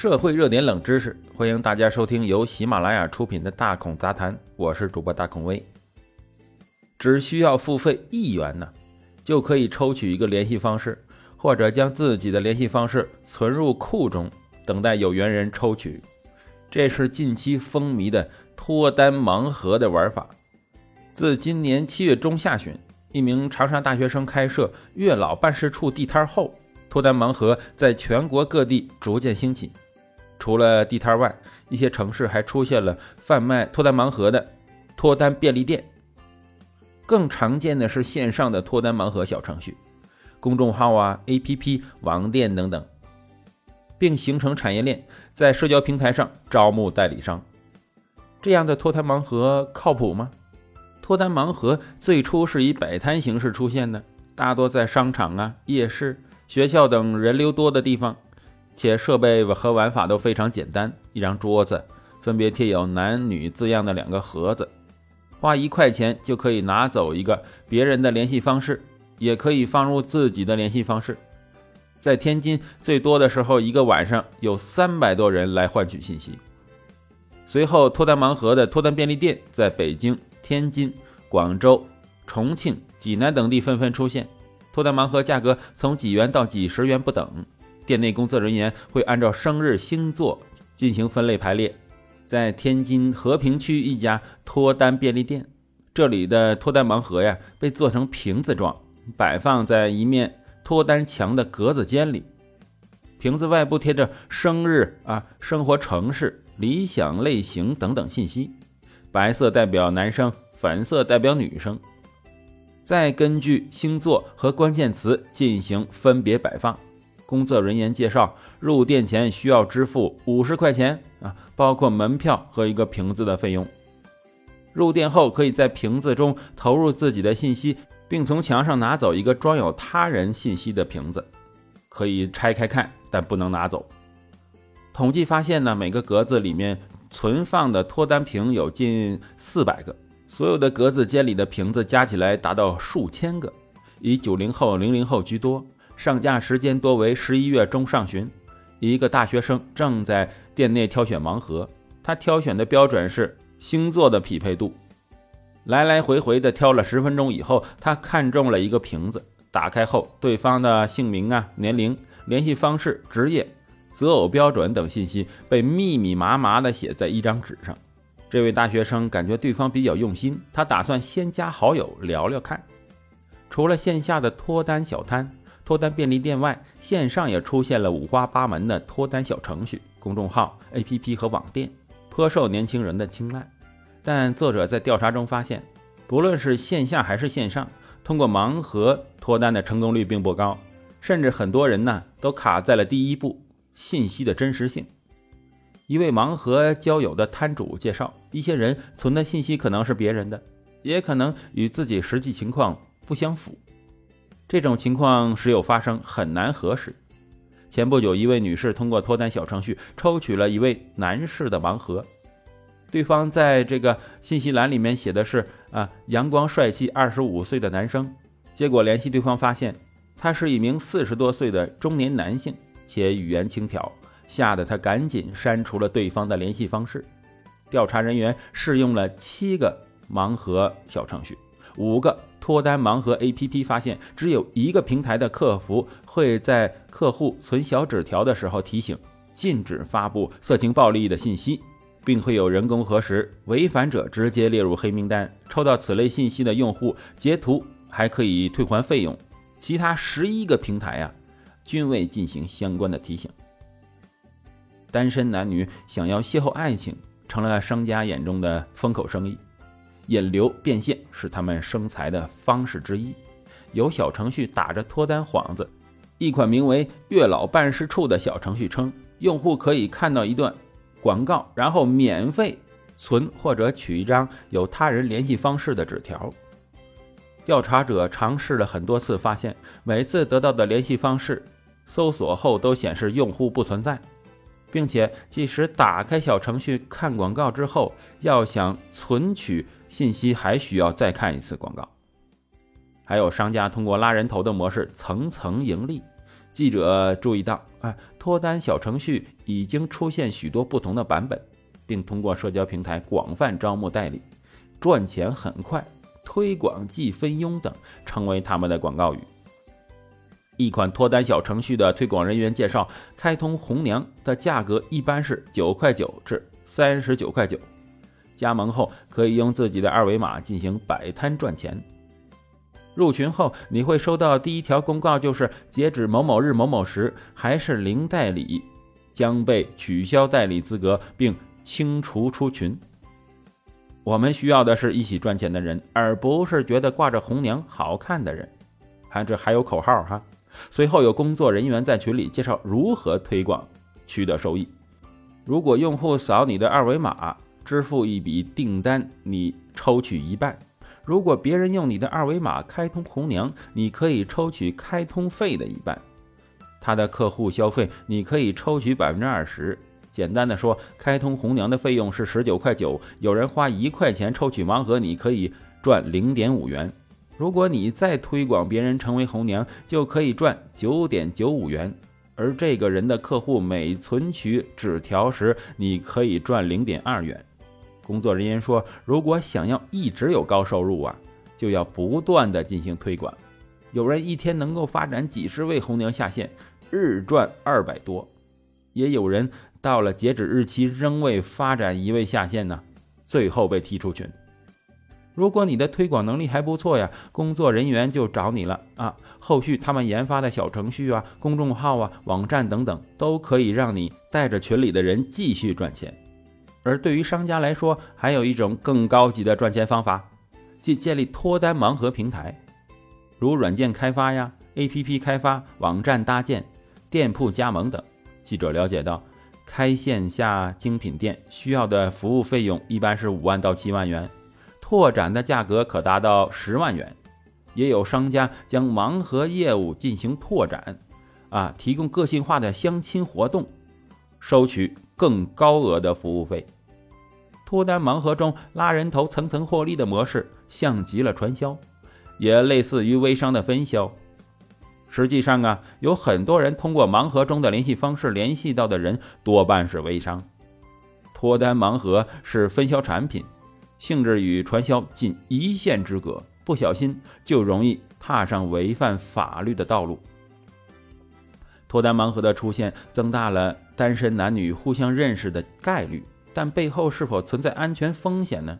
社会热点冷知识，欢迎大家收听由喜马拉雅出品的《大孔杂谈》，我是主播大孔威。只需要付费一元呢，就可以抽取一个联系方式，或者将自己的联系方式存入库中，等待有缘人抽取。这是近期风靡的脱单盲盒的玩法。自今年七月中下旬，一名长沙大学生开设月老办事处地摊后。脱单盲盒在全国各地逐渐兴起，除了地摊外，一些城市还出现了贩卖脱单盲盒的脱单便利店。更常见的是线上的脱单盲盒小程序、公众号啊、APP、网店等等，并形成产业链，在社交平台上招募代理商。这样的脱单盲盒靠谱吗？脱单盲盒最初是以摆摊形式出现的，大多在商场啊、夜市。学校等人流多的地方，且设备和玩法都非常简单。一张桌子，分别贴有男女字样的两个盒子，花一块钱就可以拿走一个别人的联系方式，也可以放入自己的联系方式。在天津，最多的时候一个晚上有三百多人来换取信息。随后，脱单盲盒的脱单便利店在北京、天津、广州、重庆、济南等地纷纷出现。脱单盲盒价格从几元到几十元不等，店内工作人员会按照生日星座进行分类排列。在天津和平区一家脱单便利店，这里的脱单盲盒呀被做成瓶子状，摆放在一面脱单墙的格子间里。瓶子外部贴着生日啊、生活城市、理想类型等等信息，白色代表男生，粉色代表女生。再根据星座和关键词进行分别摆放。工作人员介绍，入店前需要支付五十块钱啊，包括门票和一个瓶子的费用。入店后，可以在瓶子中投入自己的信息，并从墙上拿走一个装有他人信息的瓶子，可以拆开看，但不能拿走。统计发现呢，每个格子里面存放的脱单瓶有近四百个。所有的格子间里的瓶子加起来达到数千个，以九零后、零零后居多。上架时间多为十一月中上旬。一个大学生正在店内挑选盲盒，他挑选的标准是星座的匹配度。来来回回的挑了十分钟以后，他看中了一个瓶子。打开后，对方的姓名啊、年龄、联系方式、职业、择偶标准等信息被密密麻麻的写在一张纸上。这位大学生感觉对方比较用心，他打算先加好友聊聊看。除了线下的脱单小摊、脱单便利店外，线上也出现了五花八门的脱单小程序、公众号、APP 和网店，颇受年轻人的青睐。但作者在调查中发现，不论是线下还是线上，通过盲盒脱单的成功率并不高，甚至很多人呢都卡在了第一步——信息的真实性。一位盲盒交友的摊主介绍，一些人存的信息可能是别人的，也可能与自己实际情况不相符。这种情况时有发生，很难核实。前不久，一位女士通过脱单小程序抽取了一位男士的盲盒，对方在这个信息栏里面写的是啊，阳光帅气，二十五岁的男生。结果联系对方发现，他是一名四十多岁的中年男性，且语言轻佻。吓得他赶紧删除了对方的联系方式。调查人员试用了七个盲盒小程序、五个脱单盲盒 APP，发现只有一个平台的客服会在客户存小纸条的时候提醒禁止发布色情暴力的信息，并会有人工核实，违反者直接列入黑名单。抽到此类信息的用户截图还可以退还费用。其他十一个平台啊，均未进行相关的提醒。单身男女想要邂逅爱情，成了商家眼中的风口生意，引流变现是他们生财的方式之一。有小程序打着脱单幌子，一款名为“月老办事处”的小程序称，用户可以看到一段广告，然后免费存或者取一张有他人联系方式的纸条。调查者尝试了很多次，发现每次得到的联系方式搜索后都显示用户不存在。并且，即使打开小程序看广告之后，要想存取信息，还需要再看一次广告。还有商家通过拉人头的模式层层盈利。记者注意到，啊，脱单小程序已经出现许多不同的版本，并通过社交平台广泛招募代理，赚钱很快，推广即分佣等成为他们的广告语。一款脱单小程序的推广人员介绍，开通红娘的价格一般是九块九至三十九块九，加盟后可以用自己的二维码进行摆摊赚钱。入群后，你会收到第一条公告，就是截止某某日某某时还是零代理，将被取消代理资格并清除出群。我们需要的是一起赚钱的人，而不是觉得挂着红娘好看的人。还这还有口号哈。随后有工作人员在群里介绍如何推广，取得收益。如果用户扫你的二维码支付一笔订单，你抽取一半；如果别人用你的二维码开通红娘，你可以抽取开通费的一半。他的客户消费，你可以抽取百分之二十。简单的说，开通红娘的费用是十九块九，有人花一块钱抽取盲盒，你可以赚零点五元。如果你再推广别人成为红娘，就可以赚九点九五元。而这个人的客户每存取纸条时，你可以赚零点二元。工作人员说，如果想要一直有高收入啊，就要不断的进行推广。有人一天能够发展几十位红娘下线，日赚二百多；也有人到了截止日期仍未发展一位下线呢，最后被踢出群。如果你的推广能力还不错呀，工作人员就找你了啊。后续他们研发的小程序啊、公众号啊、网站等等，都可以让你带着群里的人继续赚钱。而对于商家来说，还有一种更高级的赚钱方法，即建立脱单盲盒平台，如软件开发呀、APP 开发、网站搭建、店铺加盟等。记者了解到，开线下精品店需要的服务费用一般是五万到七万元。拓展的价格可达到十万元，也有商家将盲盒业务进行拓展，啊，提供个性化的相亲活动，收取更高额的服务费。脱单盲盒中拉人头、层层获利的模式，像极了传销，也类似于微商的分销。实际上啊，有很多人通过盲盒中的联系方式联系到的人，多半是微商。脱单盲盒是分销产品。性质与传销近一线之隔，不小心就容易踏上违反法律的道路。脱单盲盒的出现，增大了单身男女互相认识的概率，但背后是否存在安全风险呢？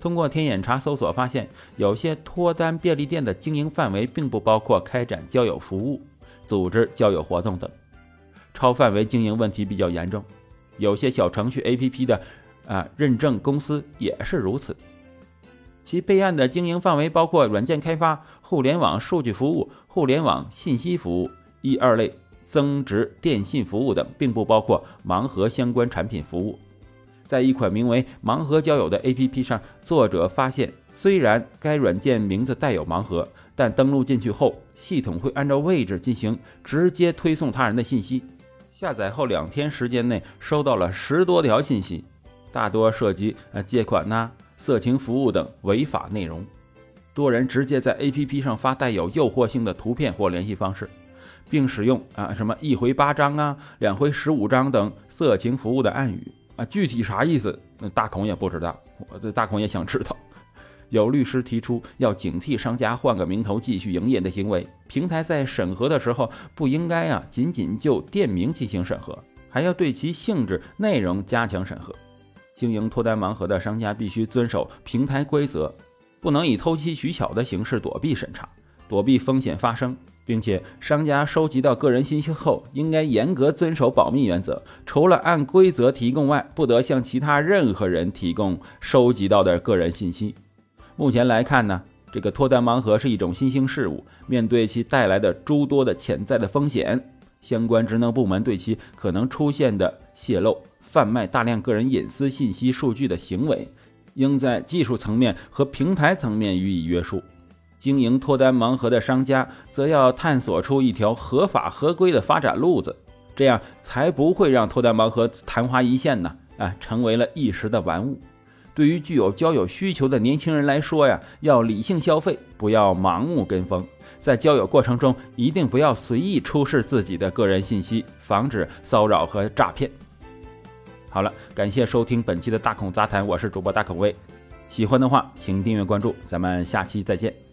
通过天眼查搜索发现，有些脱单便利店的经营范围并不包括开展交友服务、组织交友活动等，超范围经营问题比较严重。有些小程序 APP 的。啊，认证公司也是如此。其备案的经营范围包括软件开发、互联网数据服务、互联网信息服务、一二类增值电信服务等，并不包括盲盒相关产品服务。在一款名为“盲盒交友”的 APP 上，作者发现，虽然该软件名字带有盲盒，但登录进去后，系统会按照位置进行直接推送他人的信息。下载后两天时间内，收到了十多条信息。大多涉及呃借款呐、色情服务等违法内容，多人直接在 APP 上发带有诱惑性的图片或联系方式，并使用啊什么一回八张啊、两回十五张等色情服务的暗语具体啥意思？那大孔也不知道，我这大孔也想知道。有律师提出要警惕商家换个名头继续营业的行为，平台在审核的时候不应该啊仅仅就店名进行审核，还要对其性质、内容加强审核。经营脱单盲盒的商家必须遵守平台规则，不能以偷机取巧的形式躲避审查，躲避风险发生，并且商家收集到个人信息后，应该严格遵守保密原则，除了按规则提供外，不得向其他任何人提供收集到的个人信息。目前来看呢，这个脱单盲盒是一种新兴事物，面对其带来的诸多的潜在的风险，相关职能部门对其可能出现的泄露。贩卖大量个人隐私信息数据的行为，应在技术层面和平台层面予以约束。经营脱单盲盒的商家，则要探索出一条合法合规的发展路子，这样才不会让脱单盲盒昙花一现呢？啊，成为了一时的玩物。对于具有交友需求的年轻人来说呀，要理性消费，不要盲目跟风。在交友过程中，一定不要随意出示自己的个人信息，防止骚扰和诈骗。好了，感谢收听本期的大孔杂谈，我是主播大孔威。喜欢的话，请订阅关注，咱们下期再见。